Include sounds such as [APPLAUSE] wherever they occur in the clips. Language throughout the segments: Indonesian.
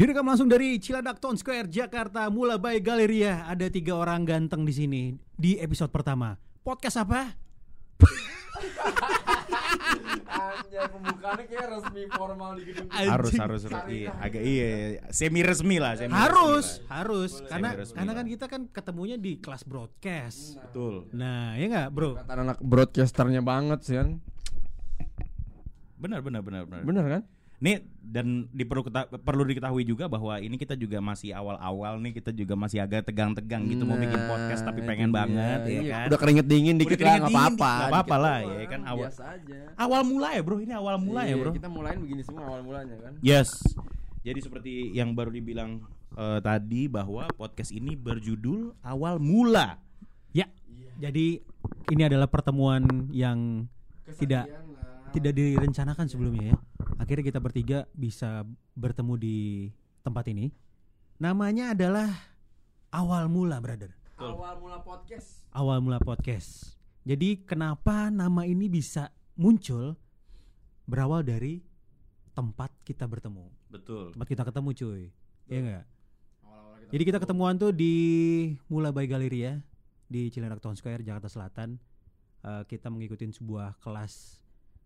Direkam langsung dari Cilandak Town Square, Jakarta, Mula by Galeria. Ada tiga orang ganteng di sini di episode pertama. Podcast apa? Anjay pembukaannya kayak resmi formal di gedung harus harus iya, agak iya semi resmi lah semi Harus, resmi lah. harus. Boleh. Karena karena lah. kan kita kan ketemunya di kelas broadcast. betul Nah, ya nggak, bro? Kata anak broadcasternya banget sih kan benar benar benar benar Bener kan? Nih dan diperlu perlu diketahui juga bahwa ini kita juga masih awal-awal nih kita juga masih agak tegang-tegang gitu mau bikin podcast tapi Nah, pengen itu banget dia. ya Iya, kan? Udah keringet dingin Udah dikit lah keringet nggak dingin. apa-apa. Dikit, nggak apa-apa lah, ya kan, awal- Biasa aja. Awal mulai ya bro? Ini awal mulai ya Iya, bro? Kita mulain begini semua awal mulanya kan? Yes. Jadi seperti yang baru dibilang eh, tadi bahwa podcast ini berjudul awal mula. Ya. Jadi ini adalah pertemuan yang tidak lah. tidak direncanakan sebelumnya ya. Akhirnya kita bertiga bisa bertemu di tempat ini. Namanya adalah awal mula, brother. Awal mula podcast Awal mula podcast. Jadi kenapa nama ini bisa muncul berawal dari tempat kita bertemu. betul Tempat kita ketemu, cuy. Iya enggak? Kita Jadi kita ketemu. ketemuan tuh di Mula by Galeria di Cilandak Town Square, Jakarta Selatan. Eh, kita mengikuti sebuah kelas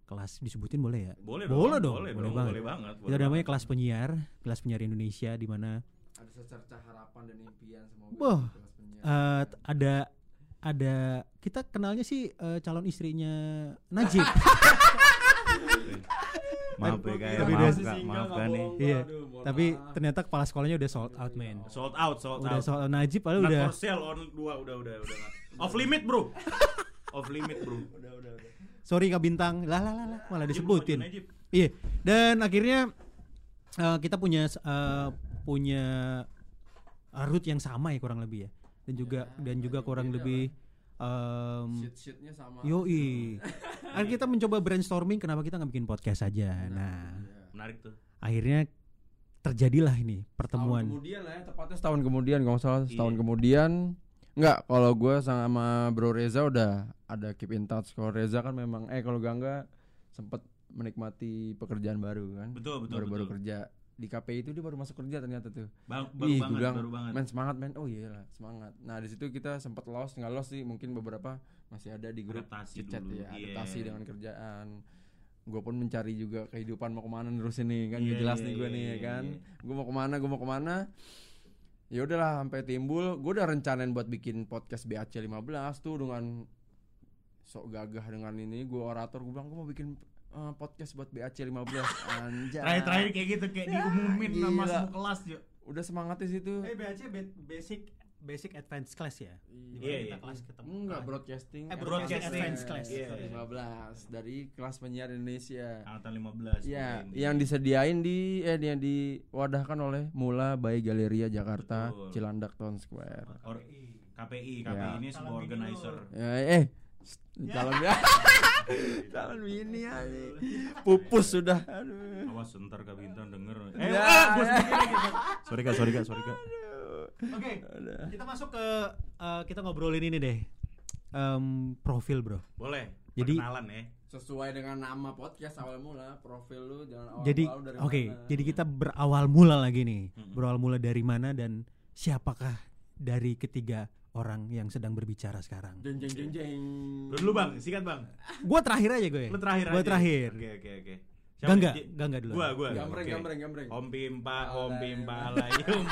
kelas disebutin boleh ya? boleh Boleh dong, boleh, boleh dong, banget. boleh banget Kita boleh namanya banget. kelas penyiar, kelas penyiar Indonesia di mana Ada secerca harapan dan impian semoga eh, t- ada ada kita kenalnya sih eh, calon istrinya Najib. [LAUGHS] maaf ya kak ya, Tapi maaf dia kak maaf kak nih. Iya, Tapi ternyata kepala sekolahnya udah sold out, man. sold out sold Udah out. sold out. Najib padahal Not udah for sale on dua udah udah udah. Off limit bro. [LAUGHS] Off limit bro sorry Kak Bintang. Lah lah lah lah, malah disebutin. Iya. Dan akhirnya eh, kita punya eh, punya eh, route yang sama ya kurang lebih ya. Dan juga dan juga kurang lebih em, Sheet-sheetnya sama yoi. [LAUGHS] Akhirnya kita mencoba brainstorming kenapa kita nggak bikin podcast aja. Nah, menarik tuh akhirnya terjadilah ini Tahun pertemuan. kemudian lah ya, tepatnya setahun kemudian kalau nggak salah setahun Iya. kemudian Enggak, kalau gue sama Bro Reza udah ada keep in touch. Kalau Reza kan memang eh kalau Gangga sempet menikmati pekerjaan baru kan. betul betul Baru-baru betul kerja di KPI itu dia baru masuk kerja ternyata tuh. Bang, baru Ih, banget bilang, baru banget Men semangat men. Oh iya lah, semangat. Nah, di situ kita sempat lost, nggak lost sih, mungkin beberapa masih ada di grup Adaptasi chit-chat dulu, ya, iya. adaptasi dengan kerjaan. Gue pun mencari juga kehidupan mau ke mana terus ini kan Iya, gak jelas iya, nih gue iya, nih ya iya, kan. iya. Gue mau ke mana, gue mau ke mana. Ya udahlah sampai timbul, gue udah rencanain buat bikin podcast BAC 15 tuh dengan sok gagah dengan ini, gue orator, gue bilang gue mau bikin eh, podcast buat BAC 15 [LAUGHS] anjay. terakhir-terakhir kayak gitu kayak diumumin sama Gila. semua kelas Jo Udah semangat di situ. Eh BAC basic basic advanced class ya. Iya, iya. kelas ketemu. Enggak broadcasting. Eh, broadcasting advanced class. Iya. Sorry. 15 dari kelas penyiar Indonesia. angkatan 15 Ya, pokoknya yang ini. disediain di eh yang diwadahkan oleh Mula by Galeria Jakarta, Betul. Cilandak Town Square. Or- KPI KPI Ya. ini sebuah organizer Ya, eh calon ya. [LAUGHS] calon bini aja. Pupus sudah. Aduh. awas ntar kak bintang denger eh Ya, ah, gua ya. sendiri lagi Kak. sorry kak sorry kak sorry kak Oke, Aduh. kita masuk ke eh, kita ngobrolin ini deh. Em, profil, Bro. boleh Jadi- perkenalan ya Sesuai dengan nama podcast awal mula, profil lu jangan awal jadi mula lu dari oke, mana. jadi kita berawal mula lagi nih. Mm-mm. Berawal mula dari mana dan siapakah dari ketiga orang yang sedang berbicara sekarang? jeng jeng jeng jeng. lu dulu bang sikat bang Gua terakhir aja gue. lu terakhir Gua aja. terakhir. oke oke oke Siapa? Gangga, Di- Gangga dulu. gua gua Gambreng oke. gambreng gambreng. Om Pimpa. Om Pimpa, [LAUGHS] Alayum.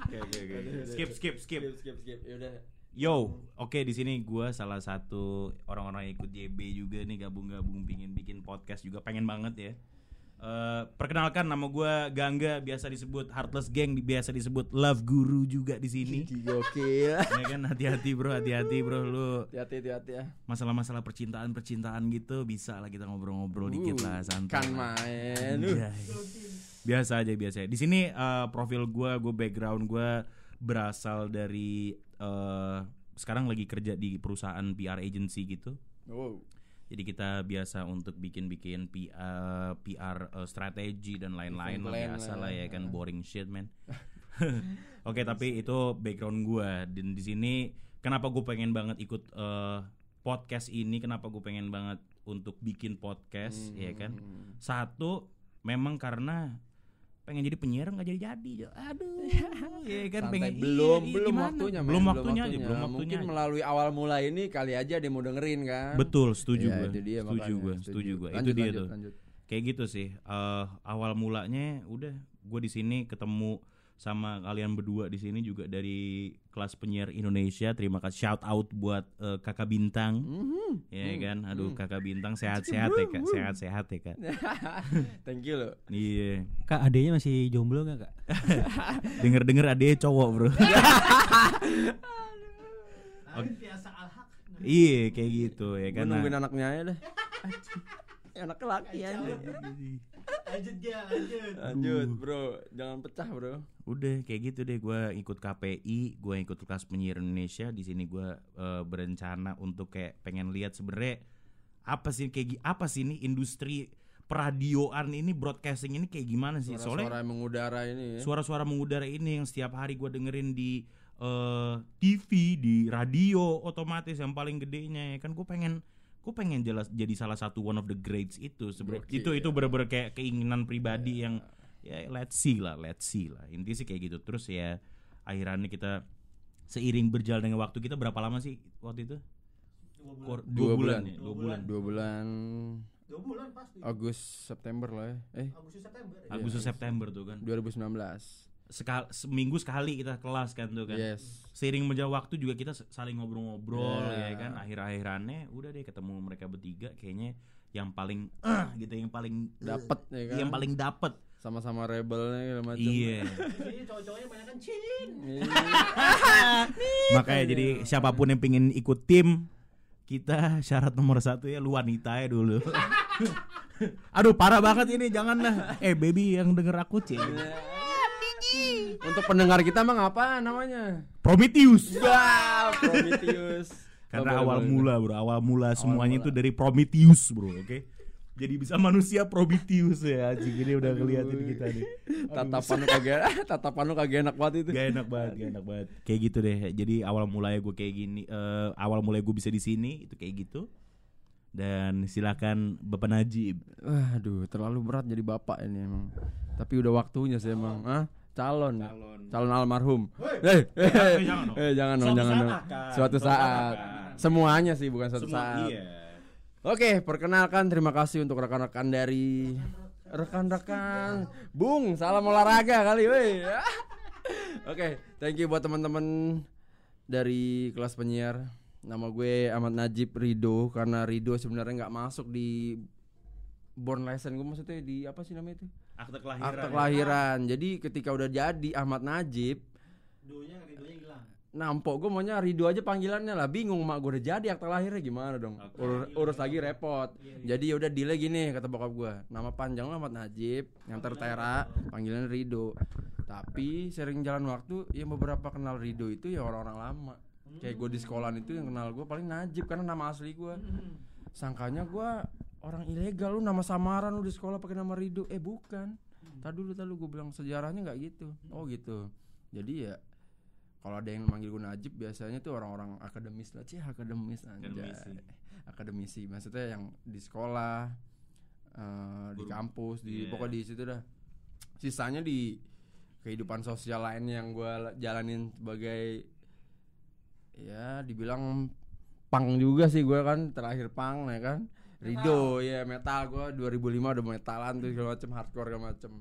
Oke oke oke. Skip skip skip. skip skip skip. Ya udah. Yo, oke di sini gua salah satu orang-orang yang ikut JB juga nih gabung-gabung pingin bikin podcast juga pengen banget ya. Eh, perkenalkan nama gua Gangga biasa disebut Heartless Gang biasa disebut Love Guru juga di sini. Gokil. [LAUGHS] ya kan hati-hati bro, hati-hati bro lu Hati-hati hati-hati ya. masalah-masalah percintaan-percintaan gitu bisa lah kita ngobrol-ngobrol dikit lah santai. Kan main. Uh. Anjay. Biasa aja biasa. Di sini eh, profil gua, gue background gua berasal dari eh sekarang lagi kerja di perusahaan PR agency gitu. Wow. Jadi kita biasa untuk bikin-bikin PR, PR eh, strategi dan lain-lain lah biasa lah. lah ya kan boring shit man. [LAUGHS] Oke tapi itu background gua dan di sini kenapa gue pengen banget ikut eh, podcast ini kenapa gue pengen banget untuk bikin podcast ya kan Hmm. satu memang karena pengen jadi penyiar nggak jadi jadi aduh [LAUGHS] ya kan Santai. pengen belum iya, belum gimana? waktunya belum waktunya aja belum waktunya mungkin aja. melalui awal mula ini kali aja dia mau dengerin kan betul setuju Iya, gue dia setuju gue setuju gue itu dia lanjut, tuh lanjut. kayak gitu sih Eh, awal mulanya udah gue di sini ketemu sama kalian berdua di sini juga dari kelas penyiar Indonesia. Terima kasih. Shout out buat eh, kakak bintang. Mhm. ya Hmm, kan aduh hmm. kakak bintang sehat sehat ya kak. sehat sehat ya kak. Thank you lo iya. Kak adanya masih jomblo nggak kak? [LAUGHS] denger denger adanya cowok bro. [LAUGHS] Iya kayak gitu ya kan? Nungguin Nah, anaknya aja deh. [LAUGHS] Anak laki aja. Lanjut ya lanjut. lanjut bro. Jangan pecah bro udah kayak gitu deh gue ikut KPI gue ikut kelas penyiar Indonesia. Di sini gue eh, berencana untuk kayak pengen lihat sebenarnya apa sih kayak apa sih ini industri peradioan ini broadcasting ini kayak gimana sih? Soalnya suara-suara yang mengudara ini ya. suara-suara mengudara ini yang setiap hari gue dengerin di eh, TV di radio otomatis yang paling gedenya ya kan. Gue pengen gue pengen jelas jadi salah satu one of the greats itu sebenarnya. Gokil. itu itu bener-bener kayak keinginan pribadi yang ya let's see lah let's see lah. Intinya sih kayak gitu. Terus ya akhirannya kita seiring berjalan dengan waktu kita berapa lama sih waktu itu? Kor- Dua bulan. ya? Dua bulan. dua bulan. Dua bulan pasti. Agustus September lah ya. Eh? Agustus September. Agustus September tuh kan. 2019 sekal seminggu sekali kita kelas kan tuh kan. Yes. Seiring berjalan waktu juga kita saling ngobrol-ngobrol Yeah. ya kan. Akhir-akhirannya udah deh ketemu mereka bertiga kayaknya yang paling eh [CLEARS THROAT] gitu yang paling eh, dapet ya kan? yang paling dapet sama-sama rebelnya segala macam. Iya. Ini cowok-cowoknya banyak kan cin. Iya. [LAUGHS] makanya jadi siapa pun yang pengen ikut tim kita syarat nomor satu ya lu wanita ya dulu. [LAUGHS] Aduh parah banget ini jangan lah eh baby yang denger aku cing untuk pendengar kita emang apa namanya? Prometheus. Wow, Prometheus. Karena Oh, awal mula bro, awal mula semuanya mula. itu dari Prometheus bro, oke? Jadi bisa manusia Prometheus ya, anjing ini udah ngeliatin kita nih. Tatapan lu kagak, [LAUGHS] tatapan lu kagak enak banget itu. Gak enak banget, gak enak banget. Kayak gitu deh. Jadi awal mulanya gue kayak gini, eh, awal mulai gue bisa di sini itu kayak gitu. Dan silakan Bapak Najib. Waduh, terlalu berat jadi bapak ini emang. Tapi udah waktunya sih emang. Hah? Calon. Calon almarhum. Eh, eh, Eh, jangan dong. eh, jangan dong, Suatu jangan saat dong. Suatu saat. Semuanya sih bukan suatu Semua saat. iya. Oke, perkenalkan terima kasih untuk rekan-rekan dari rekan-rekan Bung, salam olahraga kali weh. [LAUGHS] Oke, thank you buat teman-teman dari kelas penyiar. Nama gue Ahmad Najib Rido karena Rido sebenarnya nggak masuk di born license gue maksudnya di apa sih namanya itu? Akte kelahiran. Akte kelahiran. Jadi ketika udah jadi Ahmad Najib, Doanya ridonya hilang. Nampok gue maunya Rido aja panggilannya lah. Bingung mak gue udah jadi akte lahirnya gimana dong? Oke. Urus, urus lagi repot. Jadi udah delay gini kata bokap gue nama panjang Ahmad Najib. Yang tertera panggilannya Rido. Tapi sering jalan waktu yang beberapa kenal Rido itu ya orang-orang lama. Kayak gue di sekolahan itu yang kenal gue paling Najib karena nama asli gue sangkanya gue orang ilegal lu nama samaran lu di sekolah pakai nama Rido. Eh bukan. Tadi dulu tadi gue bilang sejarahnya nggak gitu. Oh gitu. Jadi ya kalau ada yang manggil gue Najib biasanya tuh orang-orang akademis lah. Sih akademis anjay. Akademisi. akademisi maksudnya yang di sekolah eh, di kampus di Iya. pokoknya di situ dah. Sisanya di kehidupan sosial lain yang gue jalanin sebagai ya dibilang pang juga sih gue kan terakhir pang ya kan? Rido ya metal gue 2005 udah metalan tuh segala macem hardcore segala macem.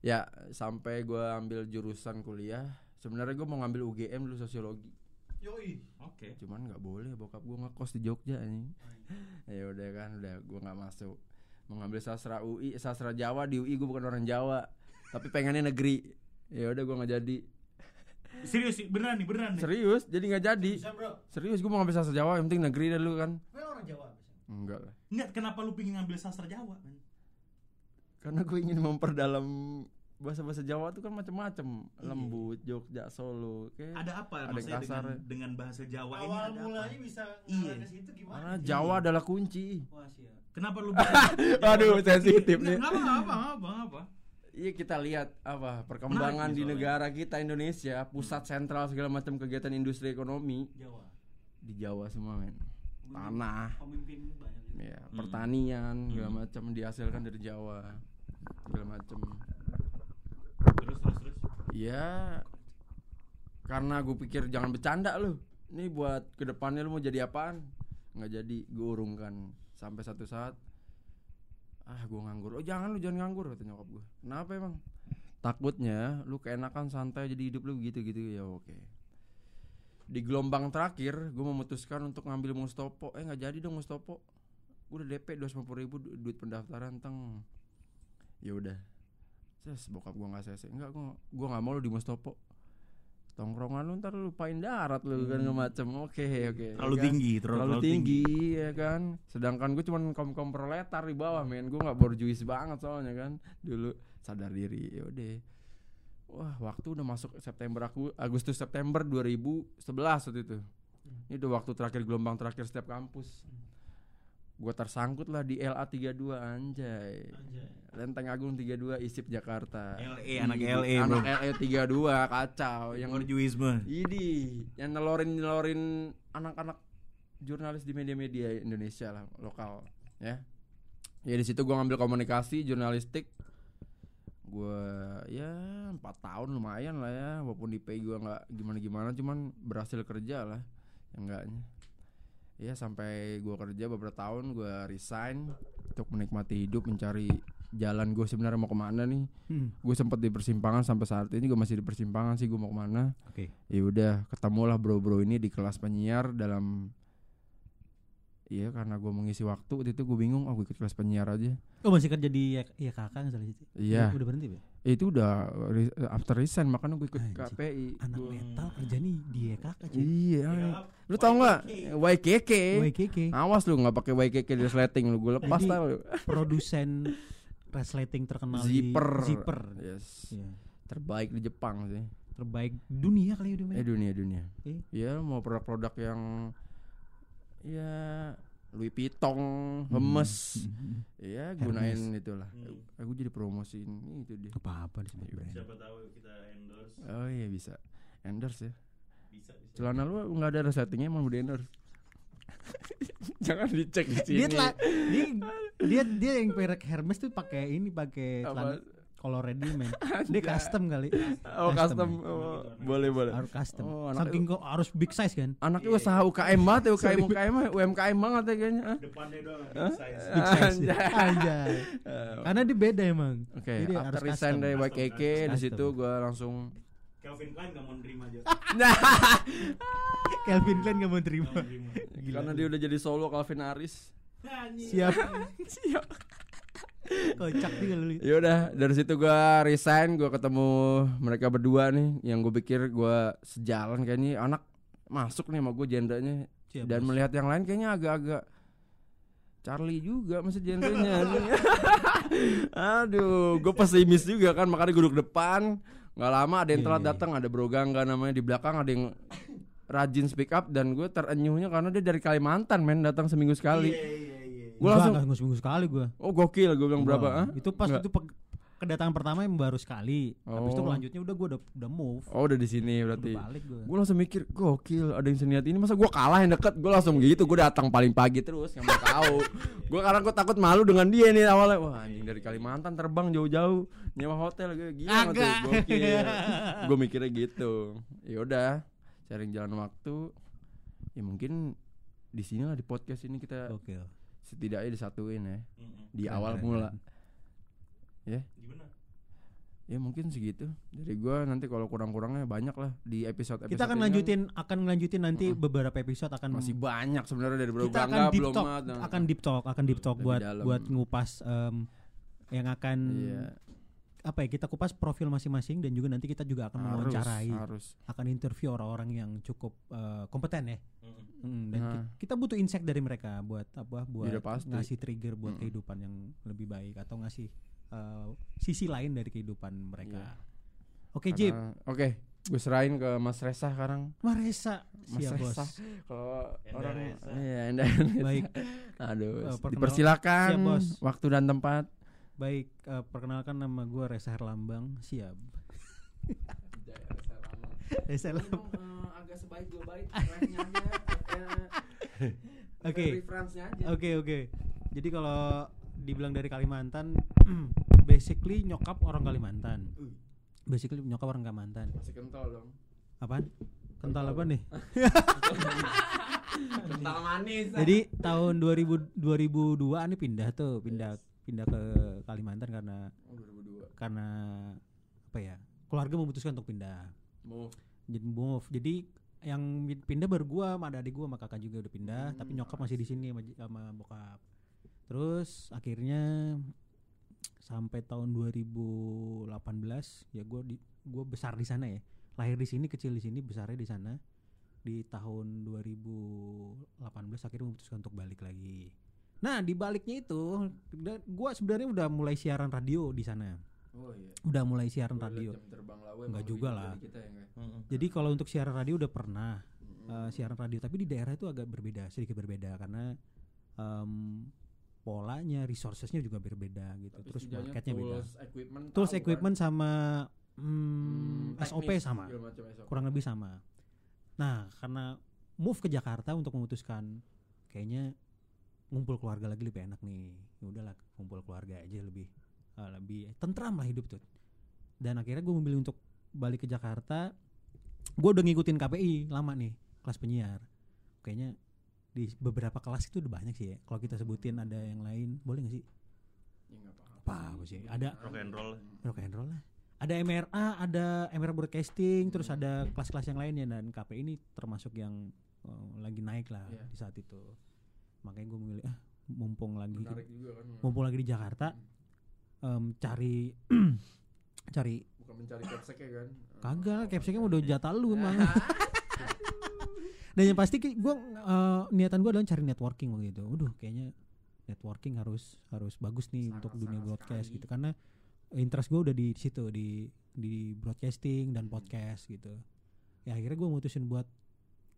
Ya sampai gue ambil jurusan kuliah sebenarnya gue mau ngambil UGM dulu sosiologi Yoi. Oke. cuman nggak boleh bokap gue ngekos di Jogja ini ya udah kan udah gue nggak masuk mau ngambil sastra UI sastra Jawa di UI gue bukan orang Jawa tapi pengennya negeri ya udah gue nggak jadi Serius sih, beneran nih, beneran nih. serius jadi nggak jadi Bisa bro. serius gue mau ngambil sastra Jawa yang penting negeri dulu kan Gue orang Jawa biasanya. enggak lah Enggak, kenapa lu pingin ngambil sastra Jawa? karena gue ingin memperdalam bahasa-bahasa Jawa tuh kan macam-macam lembut Jogja Solo kayak Ada apa Ada maksudnya kasar dengan, ya. dengan bahasa Jawa ini Awal ada mulanya apa? bisa Iya. ke situ gimana? karena Jawa adalah kunci Wah siap. Kenapa lu [LAUGHS] bisa? Aduh, sensitif nih. Enggak apa apa. Iya kita lihat apa perkembangan Menarik di soalnya. negara kita Indonesia pusat sentral segala macam kegiatan industri ekonomi Jawa. di Jawa semua men tanah Pemimpin banyak. ya Hmm. pertanian segala macam dihasilkan dari Jawa segala macam Ya karena gue pikir jangan bercanda lu. Ini buat ke depannya lu mau jadi apaan? Nggak jadi, gue urungkan sampai satu saat. Ah, gue nganggur. Oh jangan lu jangan nganggur kata nyokap gue. Kenapa emang? Takutnya lu keenakan santai jadi hidup lu gitu gitu ya oke. Di gelombang terakhir gue memutuskan untuk ngambil Mustopo. Eh nggak jadi dong Mustopo. Gue udah DP 250 ribu du- duit pendaftaran teng. Ya udah. Terus bokap gue nggak sese. Enggak gue gue nggak mau lu di Mustopo. Tongkrongan lu ntar lu lupain darat lu kan macem. Oke oke. Terlalu ya kan? tinggi, terlalu, terlalu tinggi ya kan sedangkan gue cuman kaum kaum proletar di bawah men gue nggak borjuis banget soalnya kan dulu sadar diri yaudah wah waktu udah masuk September aku Agustus September 2011 waktu itu ini udah waktu terakhir gelombang terakhir setiap kampus gue tersangkut lah di LA 32 anjay Lenteng Agung 32 ISIP Jakarta LA, anak Ih, LA, bro. anak LA 32 kacau yang Borjuisme. ini yang nelorin nelorin anak-anak jurnalis di media-media Indonesia lah lokal ya. Ya di situ gua ngambil komunikasi jurnalistik. Gua ya empat tahun lumayan lah ya, walaupun di pay gua nggak gimana-gimana, cuman berhasil kerja lah, ya enggaknya. Ya sampai gua kerja beberapa tahun, gua resign untuk menikmati hidup, mencari jalan gue sebenarnya mau ke mana nih. Hmm. Gue sempat di persimpangan sampai saat ini gue masih di persimpangan sih gue mau ke mana Oke. ya udah ketemulah bro-bro ini di kelas penyiar dalam iya karena gue mengisi waktu waktu itu gue bingung oh gue ikut kelas penyiar aja Oh masih kerja di ya, ya kakak nggak salah itu. Iya. Udah berhenti ya? Itu udah re- after resign makanya gue ikut Anjing. KPI Anak Gua- metal kerja nih di ya kakak cuy. iya lu tau nggak? YKK YKK awas lu nggak pakai YKK di resleting lu gue lepas tau lu. produsen resleting terkenal zipper di Zipper. yes. Iya. terbaik di Jepang sih. Terbaik dunia kali udah eh dunia dunia. Eh. ya mau produk-produk yang ya Louis Vuitton, Hermes, Hmm. ya Hermes. gunain itulah. Hmm. Aku jadi promosiin itu dia. Apa-apa di sini. Siapa tahu kita endorse. Oh iya bisa. Endorse ya. Bisa, bisa. Celana lu nggak ada resletingnya emang udah endorse. [LAUGHS] Jangan dicek di sini. Dia telah, dia, [LAUGHS] dia dia yang merek Hermes tuh pakai ini pakai Apa? celana color ready man. Dia [LAUGHS] custom kali. Oh custom, Oh, boleh boleh. Harus custom. Oh, anak- Saking kok harus big size kan. Anaknya usaha UKM banget ya UKM UKM UMKM banget ya kayaknya. ah. Depannya doang big size. [LAUGHS] Big size. Anjay. Anjay. [LAUGHS] Karena dia beda emang. Oke, Jadi after harus resign custom. dari YKK di situ gua langsung Calvin Klein gak mau nerima aja. Calvin Klein gak mau nerima. karena dia udah jadi solo Calvin Harris. Siap. [LAUGHS] Kocak juga lu. Ya udah dari situ gua resign, gua ketemu mereka berdua nih yang gue pikir gua sejalan kayaknya anak masuk nih sama gue gendernya Siap, dan bos. melihat yang lain kayaknya agak-agak Charlie juga masih gendernya. [LAUGHS] anjing. [LAUGHS] Aduh, gue pesimis juga kan makanya gue duduk depan. nggak lama ada yang Iya, telat iya, iya. datang, ada Bro Gangga namanya di belakang ada yang rajin speak up dan gue terenyuhnya karena dia dari Kalimantan men datang seminggu sekali. Iya, iya, iya. Gue langsung enggak seminggu sekali gua. oh gokil gue bilang berapa? Enggak. ah? Itu pas Enggak. itu kedatangan pertama yang baru sekali. Habis itu Oh. lanjutnya udah gua udah udah move. Oh udah di sini berarti. Udah balik gua. Gue langsung mikir gokil ada yang seniat ini masa gue kalah yang deket gue langsung gitu gue datang paling pagi terus nggak mau tahu [LAUGHS] gue karena gue takut malu dengan dia nih awalnya wah anjing dari Kalimantan terbang jauh-jauh nyewa hotel gue gila tuh gokil [LAUGHS] gue mikirnya gitu ya udah sharing jalan waktu ya mungkin di sini lah di podcast ini kita Oke. Setidaknya disatuin ya Mm-mm. di Keren, awal keren, mula keren. Gimana? ya mungkin segitu dari gue nanti kalau kurang-kurangnya banyak lah di episode episode Kita akan lanjutin akan lanjutin nanti beberapa episode akan masih banyak sebenarnya dari Bro kita akan deep belum talk, akan deep talk, akan deep talk Lebih buat dalam. buat ngupas em, yang akan Iya, apa ya kita kupas profil masing-masing dan juga nanti kita juga akan harus, mewawancarai, harus. akan interview orang-orang yang cukup eh, kompeten ya. Mm, dan Nah. ki- kita butuh insight dari mereka buat apa buat Iya, pasti. ngasih trigger buat Mm. kehidupan yang lebih baik atau ngasih eh, sisi lain dari kehidupan mereka. Iya. Oke, Jip. Karena- Oke, gue serahin ke Mas Resa sekarang. Maresa. Mas Siap, Bos. Resa. Kalau orang Resa. iya, Enda. Baik. Aduh, perkenal- dipersilakan Siap, Bos. waktu dan tempat. Baik, eh, perkenalkan nama gue Reza Herlambang. Siap. Reza Herlambang. eh, agak sebaik dua baik, aja. [LAUGHS] Oke. Oke, oke. Jadi kalau dibilang dari Kalimantan, [CLEARS THROAT] basically nyokap orang Kalimantan. basically nyokap orang Kalimantan. Masih kental dong. Apaan? Kental apa nih? [LAUGHS] kental manis. Jadi tahun 2000 2002 nih pindah tuh, pindah pindah ke Kalimantan karena Oh, 2002. karena apa ya? Keluarga memutuskan untuk pindah. Move. Jadi move. Jadi yang pindah baru gua sama adik gua sama kakak juga udah pindah, Hmm, tapi nyokap masih di sini sama, sama bokap. Terus akhirnya sampai tahun 2018 ya gua di gua besar di sana ya. Lahir di sini, kecil di sini, besarnya di sana. Di tahun 2018 akhirnya memutuskan untuk balik lagi. Nah, di baliknya itu gua sebenarnya udah mulai siaran radio di sana. Oh iya. Udah mulai siaran liat radio. Jam terbang lawe Enggak juga lah. Kita ya, enggak? Jadi kalau untuk siaran radio udah pernah Mm-mm. eh, siaran radio tapi di daerah itu agak berbeda sedikit berbeda karena em, polanya resourcesnya juga berbeda gitu Tapi terus marketnya beda tools, equipment tools tahu kan? equipment sama Hmm, mm, SOP teknis, sama SOP. kurang lebih sama nah karena move ke Jakarta untuk memutuskan kayaknya ngumpul keluarga lagi lebih enak nih. Ya udahlah ngumpul keluarga aja lebih eh, lebih tentram lah hidup tuh. Dan akhirnya gue memilih untuk balik ke Jakarta. Gue udah ngikutin KPI lama nih kelas penyiar. Kayaknya di beberapa kelas itu udah banyak sih ya. Kalau kita sebutin ada yang lain boleh gak sih? Ya, apa-apa. Apa sih? Ada- Rock and roll. rock and roll lah. Ada MRA ada MRA broadcasting terus ada kelas-kelas yang lainnya. Dan KPI ini termasuk yang eh, lagi naik lah Iya. di saat itu makanya gue memilih ah mumpung lagi Menarik juga kan. mumpung lagi di Jakarta em, cari [CLEARS THROAT] cari Bukan mencari capseknya kan. kagak capseknya udah jatah lu emang [LAUGHS] [LAUGHS] dan yang pasti gue niatan gue adalah cari networking waktu itu Waduh kayaknya networking harus harus bagus nih Sangat- untuk dunia sangat broadcast sekali. gitu karena interest gue udah di situ di di broadcasting dan Hmm. podcast gitu ya akhirnya gue mutusin buat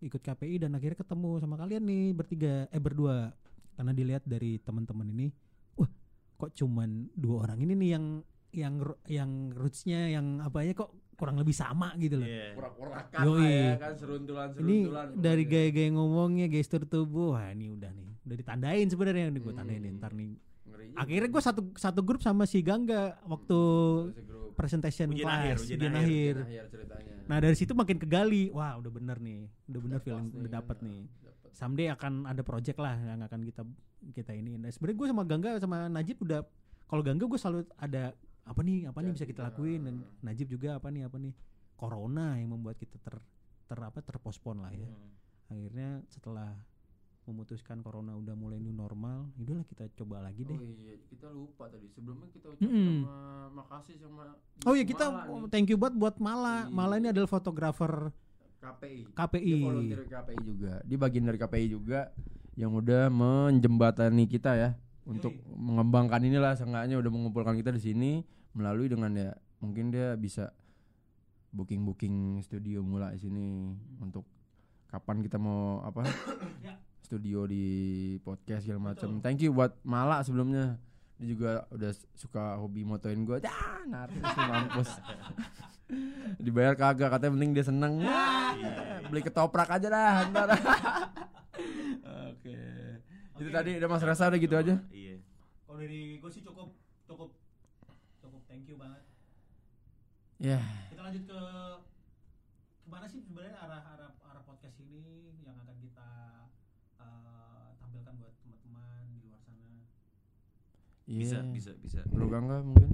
ikut KPI dan akhirnya ketemu sama kalian nih bertiga eh berdua karena dilihat dari teman-teman ini wah kok cuman dua orang ini nih yang yang yang rootsnya yang apa ya kok kurang lebih sama gitu loh Iya. Yoi. lah ya kan seruntulan ini seruntulan. dari gaya-gaya ngomongnya gestur tubuh wah ini udah nih udah ditandain sebenarnya udah gue Hmm. tandain nih, ntar nih Ngeri akhirnya gue satu satu grup sama si Gangga waktu grup. Presentation Ujian kelas akhir, ujian ujian akhir. akhir. Akhir ceritanya. nah dari situ makin kegali wah udah bener nih udah bener Udah pas udah dapet nih Dapet. someday akan ada project lah yang akan kita kita ini nah, sebenarnya gue sama Gangga sama Najib udah kalau Gangga gue selalu ada apa nih apa nih bisa kita Jadi, lakuin dan. Najib juga apa nih apa nih corona yang membuat kita ter ter apa terpospon lah ya Hmm. akhirnya setelah memutuskan corona udah mulai new normal udahlah kita coba lagi deh Oh iya, kita lupa tadi. Sebelumnya kita ucapkan Mm-mm. sama makasih sama oh iya kita Mala nih, thank you buat buat Mala Iya. Mala ini adalah fotografer KPI. KPI Dia volunteer KPI juga. Dia bagian dari KPI juga yang udah menjembatani kita ya untuk mengembangkan inilah seenggaknya udah mengumpulkan kita di sini melalui dengan ya mungkin dia bisa booking booking studio mulai di sini untuk kapan kita mau apa Ya. Studio di podcast segala macam. Thank you buat Mala sebelumnya. Dia juga udah suka hobi motoin gua. Dah, narsis si mampus. [LAUGHS] Dibayar kagak katanya penting dia seneng. Ya, [LAUGHS] beli ketoprak aja dah ntar. [LAUGHS] Oke. Itu tadi udah Mas Rasa udah gitu aja. Iya. kalau dari gue sih cukup cukup cukup thank you banget Ya. kita lanjut ke ke mana sih sebenarnya arah arah arah podcast ini yang akan kita eh, tampilkan buat teman-teman di luar sana Bisa, Iya. bisa, bisa. Bro Gangga mungkin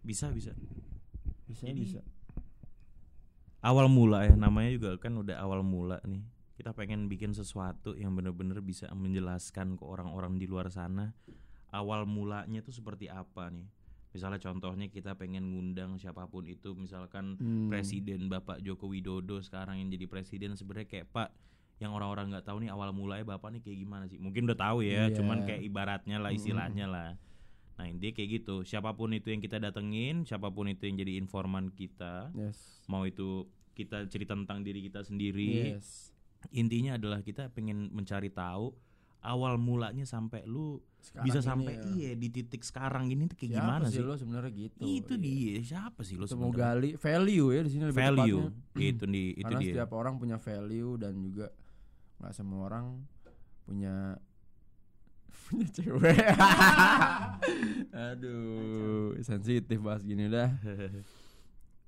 Bisa, bisa. bisa Jadi- bisa. Awal mula ya, namanya juga kan udah awal mula nih. Kita pengen bikin sesuatu yang bener-bener bisa menjelaskan ke orang-orang di luar sana awal mulanya tuh seperti apa nih. Misalnya contohnya kita pengen ngundang siapa pun itu, misalkan Hmm. Presiden Bapak Joko Widodo sekarang yang jadi presiden sebenarnya kayak Pak yang orang-orang nggak tahu nih awal mulanya Bapak nih kayak gimana sih? Mungkin udah tahu ya, Iya. cuman kayak ibaratnya lah istilahnya lah. Nah, intinya kayak gitu. Siapa pun itu yang kita datengin, siapa pun itu yang jadi informan kita, Yes. mau itu kita cerita tentang diri kita sendiri. Yes. Intinya adalah kita pengen mencari tahu awal mulanya sampai lu Sekarang bisa ini sampai ya. iya di titik sekarang ini tuh kayak Siapa gimana sih lo sebenarnya gitu. Itu Iya. dia. Siapa sih mau sebenarnya? gali value ya di sini lebih Value. tepatnya. itu di itu Karena dia. setiap orang punya value dan juga nggak semua orang punya punya cewek. [LAUGHS] Aduh, sensitif bahas gini dah.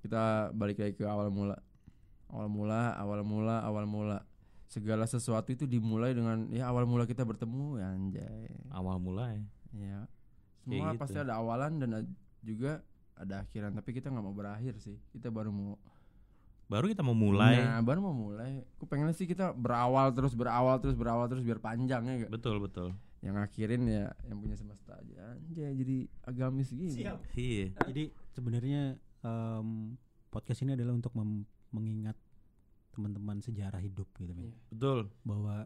kita balik lagi ke awal mula awal mula awal mula awal mula segala sesuatu itu dimulai dengan ya awal mula kita bertemu ya anjay Awal mulai. ya Kayak semua gitu. pasti ada awalan dan juga ada akhiran tapi kita nggak mau berakhir sih kita baru mau Baru kita mau mulai. nah baru mau mulai aku pengen sih kita berawal terus berawal terus berawal terus biar panjang ya? Betul betul. Yang akhirin ya yang punya semesta aja anjay jadi agamis gini Iya. Jadi sebenarnya em, podcast ini adalah untuk mem- mengingat teman-teman sejarah hidup gitu. Iya. Betul. bahwa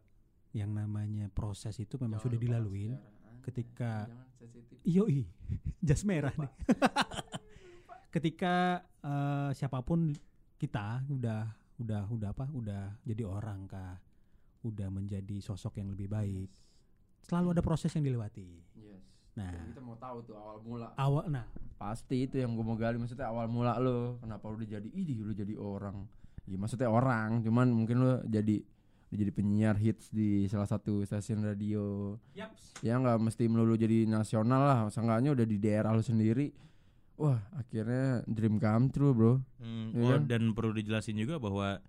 yang namanya proses itu memang Jangan sudah lupa dilaluin sejarah, ketika Jangan sensitif. Yoi, [LAUGHS] jas merah nih. [LAUGHS] Ketika eh, siapa pun kita udah udah udah apa? Udah jadi orang kah? Udah menjadi sosok yang lebih baik. Selalu ada proses yang dilewati. Yes. Nah, kita mau tahu tuh awal mula. Awal nah. Pasti itu yang gue mau gali maksudnya awal mula lo kenapa lu udah jadi idih lu jadi orang. Ya maksudnya orang cuman mungkin lu jadi lu jadi penyiar hits di salah satu stasiun radio. Ya nggak mesti melulu jadi nasional lah. Seenggaknya udah di daerah lu sendiri. Wah akhirnya dream come true bro. Hmm, oh, kan? dan perlu dijelasin juga bahwa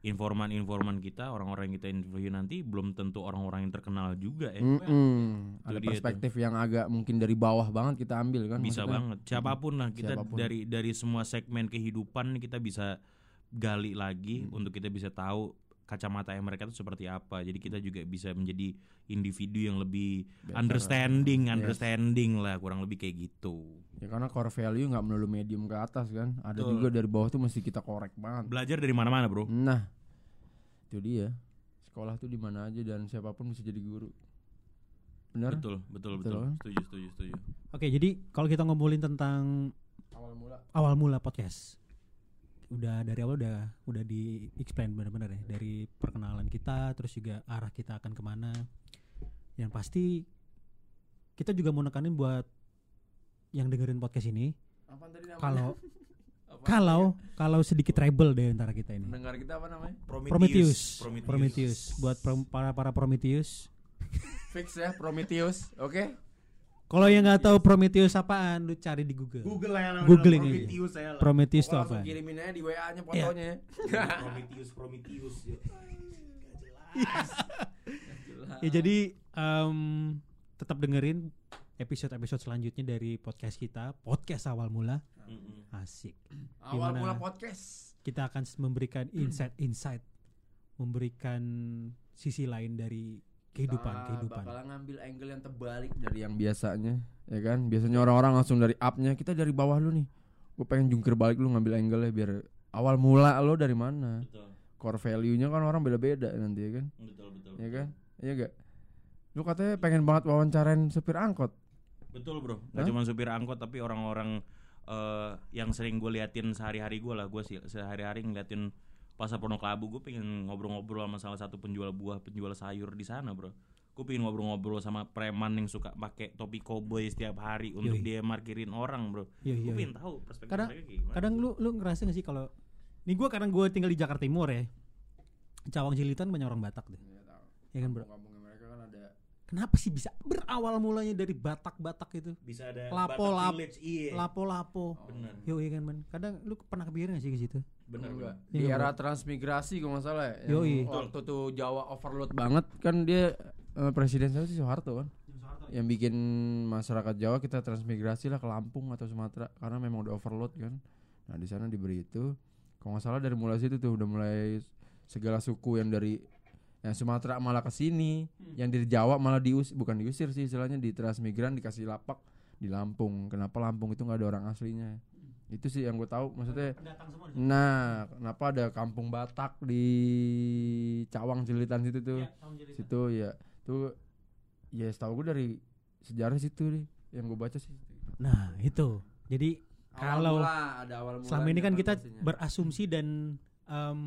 informan-informan kita, orang-orang yang kita interview nanti belum tentu orang-orang yang terkenal juga ya. Mm-mm. Itu ada perspektif yang agak mungkin dari bawah banget kita ambil kan bisa maksudnya. banget. Siapa pun lah kita Siapa pun. dari dari semua segmen kehidupan kita bisa gali lagi untuk kita bisa tahu kacamata yang mereka itu seperti apa. Jadi kita juga bisa menjadi individu yang lebih Better. understanding, Yes. understanding lah kurang lebih kayak gitu. ya karena core value nggak melulu medium ke atas kan ada Betul. juga dari bawah tuh mesti kita korek banget Belajar dari mana-mana, Bro. Nah, itu dia. Sekolah tuh di mana aja dan siapa pun bisa jadi guru. Benar? Betul, betul, Betul betul. kan? Setuju, setuju, setuju. Oke, jadi kalau kita ngobrolin tentang Awal mula. awal mula podcast, udah dari awal udah udah di explain benar-benar ya dari perkenalan kita, terus juga arah kita akan ke mana. Yang pasti kita juga mau nekanin buat yang dengerin podcast ini, namanya? kalau [LAUGHS] Apa? kalau kalau sedikit rebel deh antara kita ini. pendengar kita apa namanya? Prometheus, Prometheus, buat prom- para para Prometheus. Fix ya Prometheus. Oke. Kalau yang nggak tahu Prometheus apaan, lu cari di Google. Google lah yang Googling aja. Prometheus saya lah. Prometheus itu Pokoknya apa? kirimin aja di WA-nya fotonya. [LAUGHS] Prometheus, Prometheus. [LAUGHS] Ya jadi em, tetap dengerin episode-episode selanjutnya dari podcast kita, podcast awal mula. Mm-mm. Asik. Awal mula podcast. Kita akan memberikan insight-insight, memberikan sisi lain dari kehidupan, Kita kehidupan. Bakalan ngambil angle yang terbalik dari yang biasanya, ya kan? Biasanya orang-orang langsung dari up-nya, kita dari bawah lu nih. Gue pengen jungkir balik lu ngambil angle-nya biar awal mula lo dari mana? Betul, Core value-nya kan orang beda-beda nanti ya kan? betul, betul. Ya kan? Iya gak? Lu katanya pengen banget wawancarain supir angkot. Betul bro, nggak Hah? cuma supir angkot tapi orang-orang eh, yang sering gue liatin sehari-hari gue lah, gue sih sehari-hari ngeliatin pasar Pondok Labu, gue pengen ngobrol-ngobrol sama salah satu penjual buah, penjual sayur di sana bro. Gue pengen ngobrol-ngobrol sama preman yang suka pakai topi koboi setiap hari untuk Yoi. dia markirin orang bro. Iya, Gue iya, pengen iya. tahu perspektif Kadang- mereka gimana. Kadang lu lu ngerasa gak sih kalau nih gua kadang gue tinggal di Jakarta Timur ya. Cawang Cilitan banyak orang Batak deh. Iya tahu. Ya kan, Bro? Kampung-kampungnya mereka kan ada Kenapa sih bisa berawal mulanya dari Batak-Batak itu? bisa ada Lapo, Batak lap- Village, iya. Lapo-lapo. Bener, Yo iya kan man. Kadang lu pernah kepikiran gak sih ke situ? bener, enggak. Di Iya, era transmigrasi kalau nggak salah ya. yang Yoi. Waktu tuh Jawa overload banget kan dia eh, presiden siapa sih Soeharto kan. Yang bikin masyarakat Jawa kita transmigrasi lah ke Lampung atau Sumatera karena memang udah overload kan. Nah di sana diberi itu. Kalau nggak salah dari mulai situ tuh udah mulai segala suku yang dari yang Sumatera malah ke sini, yang dari Jawa malah dius bukan diusir sih istilahnya di transmigran dikasih lapak di Lampung. Kenapa Lampung itu nggak ada orang aslinya? Itu sih yang gue tahu maksudnya. Nah, kenapa ada kampung Batak di Cawang Cilitan situ tuh? Situ ya, tuh ya setahu gue dari sejarah situ nih yang gue baca sih. Nah itu. Jadi kalau ada awal selama ini kan kita berasumsi dan em,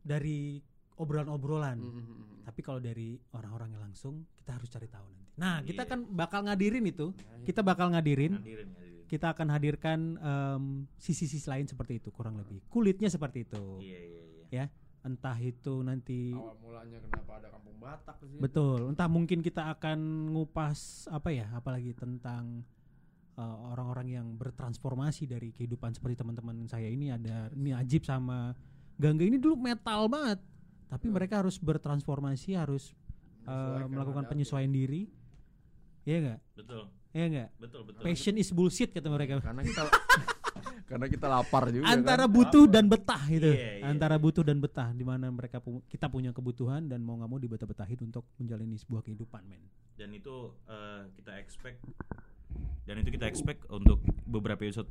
dari obrolan-obrolan. Hmm. Tapi kalau dari orang-orangnya langsung kita harus cari tahu nanti. Nah kita kan bakal ngadirin itu. Kita bakal ngadirin. Hadirin, hadirin. Kita akan hadirkan sisi-sisi lain seperti itu kurang lebih. Kulitnya seperti itu. Iya, iya, iya. Entah itu nanti awal mulanya kenapa ada kampung Batak di situ? Betul. Entah mungkin kita akan ngupas apa ya, apalagi tentang uh, orang-orang yang bertransformasi dari kehidupan seperti teman-teman saya ini ada ini Ajib sama Gangga ini dulu metal banget tapi mereka harus bertransformasi harus uh, melakukan penyesuaian diri ya enggak Betul. ya enggak Betul, betul. passion is bullshit kata mereka karena kita [LAUGHS] karena kita lapar juga antara kan. butuh dan betah gitu Iya, iya. antara butuh dan betah di mana mereka pu- kita punya kebutuhan dan mau nggak mau dibetah-betahin untuk menjalani sebuah kehidupan men dan itu eh, kita expect dan itu kita expect untuk beberapa episode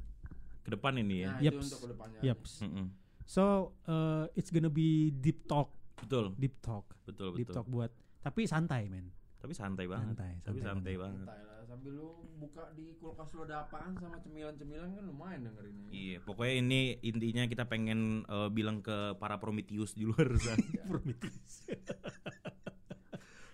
ke depan ini ya. Nah, itu untuk ke depannya. Yaps. Mm-mm. so uh, it's gonna be deep talk Betul, deep talk betul, deep betul. talk buat tapi santai men Tapi santai banget. Santai, Tapi santai santai banget. Santai lah sambil lu buka di kulkas lu ada apaan sama cemilan-cemilan kan lumayan dengerinnya. Iya, pokoknya ini intinya kita pengen eh, bilang ke para Prometheus di luar sana. [LAUGHS] [LAUGHS]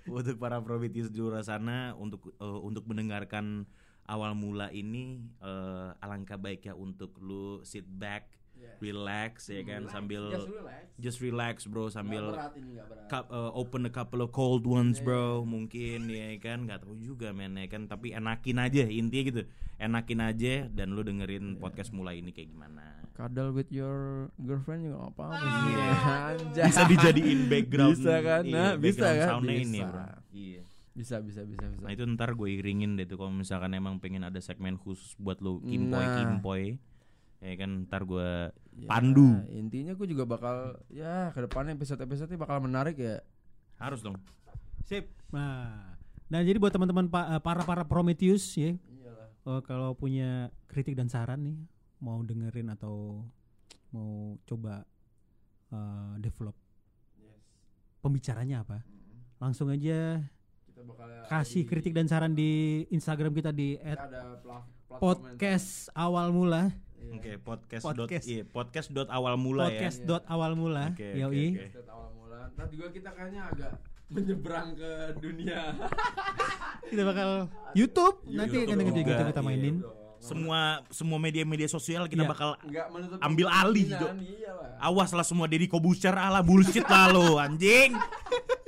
untuk para Prometheus di luar sana untuk eh, untuk mendengarkan awal mula ini eh, alangkah baiknya untuk lu sit back, Yes. relax ya kan Relax, sambil just relax. just relax bro sambil berat ini nggak berat. cup, uh, open a couple of cold ones Yeah. bro mungkin ya kan nggak tahu juga men ya kan tapi enakin aja intinya gitu enakin aja dan lu dengerin podcast mulai ini kayak gimana Cuddle with your girlfriend juga apa-apa sih. Ah. Anjay. bisa dijadiin background Bisa kan? iya, Nah, bisa background kan? soundnya ini Bisa. bro iya Bisa bisa bisa bisa. nah itu ntar gue iringin deh tuh kalau misalkan emang pengen ada segmen khusus buat lu kimpoy Nah. kimpoy ya kan ntar gue Ya, pandu. Intinya gue juga bakal ya ke depannya episode-episode ini bakal menarik ya. harus dong sip nah nah jadi buat teman-teman pa- eh, para para Prometheus ya Iyalah. eh, kalau punya kritik dan saran nih mau dengerin atau mau coba eh, develop Yes. pembicaranya apa Mm. langsung aja Kita bakal kasih di- kritik dan saran di Instagram kita di kita ada pla- platform podcast awal mula yang- oke Iya. podcast Podcast. dot iya, podcast dot awal mula ya podcast dot awal mula Oke, oke, yoi oke. Podcast awal mula. Ntar juga kita kayaknya agak menyeberang ke dunia. [LAUGHS] kita bakal YouTube nanti YouTube akan kita, juga. kita, kita mainin Iya dong. semua semua media-media sosial kita Iya. bakal ambil alih. Iyalah. awas lah semua Deddy Kobuser ala bullshit lah lo anjing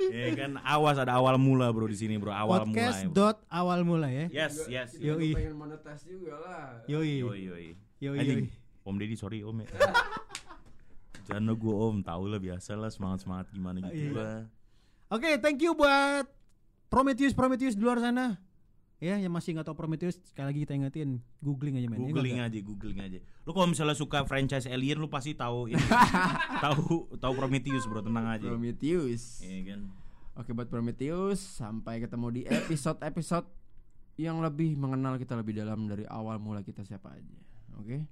ya kan awas ada awal mula bro di sini bro awal podcast mula ya, bro. dot awal mula ya yes yes Yoi. pengen monetas juga lah. yoi yoi yoi yoi, Anjing. Om Deddy sorry Om ya [LAUGHS] Jangan gue Om tahu lah biasa lah semangat semangat gimana gitu Iya. lah Oke, thank you buat Prometheus Prometheus di luar sana. Ya, yang masih nggak tahu Prometheus, sekali lagi kita ingetin, googling aja men. Ya, googling aja googling aja lu kalau misalnya suka franchise Alien lu pasti tahu ini [LAUGHS] tahu tahu Prometheus bro tenang aja Prometheus. Iya kan Oke buat Prometheus sampai ketemu di episode-episode yang lebih mengenal kita lebih dalam dari awal mula kita siapa aja. Oke.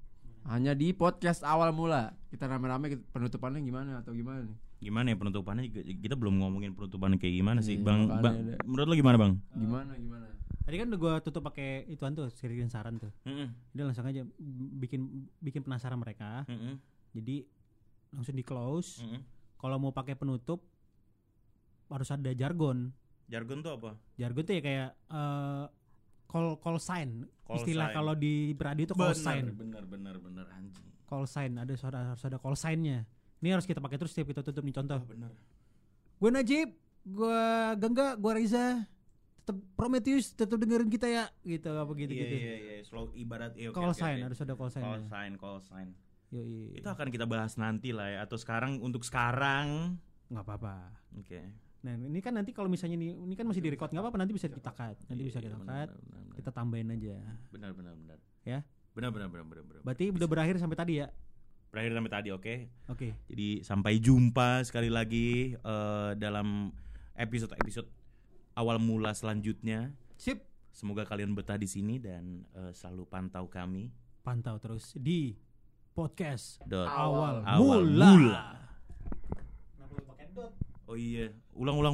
Hanya di podcast awal mula. Kita rame-rame penutupannya gimana atau gimana nih? gimana ya penutupannya kita belum ngomongin penutupannya kayak gimana sih Iya, bang, bang ada. menurut lo gimana bang Gimana gimana? Tadi kan udah gua tutup pakai ituan tuh, dan saran tuh. Mm-mm, Udah langsung aja bikin bikin penasaran mereka. mm-mm, Jadi langsung di close. mm-mm. Kalau mau pakai penutup harus ada jargon. jargon tuh apa Jargon tuh ya kayak eh, call call sign. Call Istilah sign. kalau di radio itu call sign. bener bener bener anjing Call sign ada ada, harus ada call sign-nya. Ini harus kita pakai terus setiap kita tutup nih contoh. bener Gue Najib, gue Gangga, gue Reza. Tetap Prometheus, tetap dengerin kita ya, gitu apa gitu iya gitu. iya iya slow ibarat iya, Call oke, sign oke. harus ada call sign. call sign call sign Yoi. itu akan kita bahas nanti lah ya atau sekarang untuk sekarang nggak apa-apa. oke Nah ini kan nanti kalau misalnya nih, ini kan masih di record nggak apa-apa nanti bisa kita cut, nanti Iya, bisa iya, kita cut, benar, benar, benar. kita tambahin aja. benar benar benar Ya. benar benar benar benar benar Berarti udah berakhir sampai tadi ya? berakhir sampai tadi oke Oke. jadi sampai jumpa sekali lagi eh, dalam episode episode awal mula selanjutnya Sip. semoga kalian betah di sini dan eh, selalu pantau kami Pantau terus di podcast dot awal, Awal mula. mula. Kenapa lu pakai dot? Oh iya ulang ulang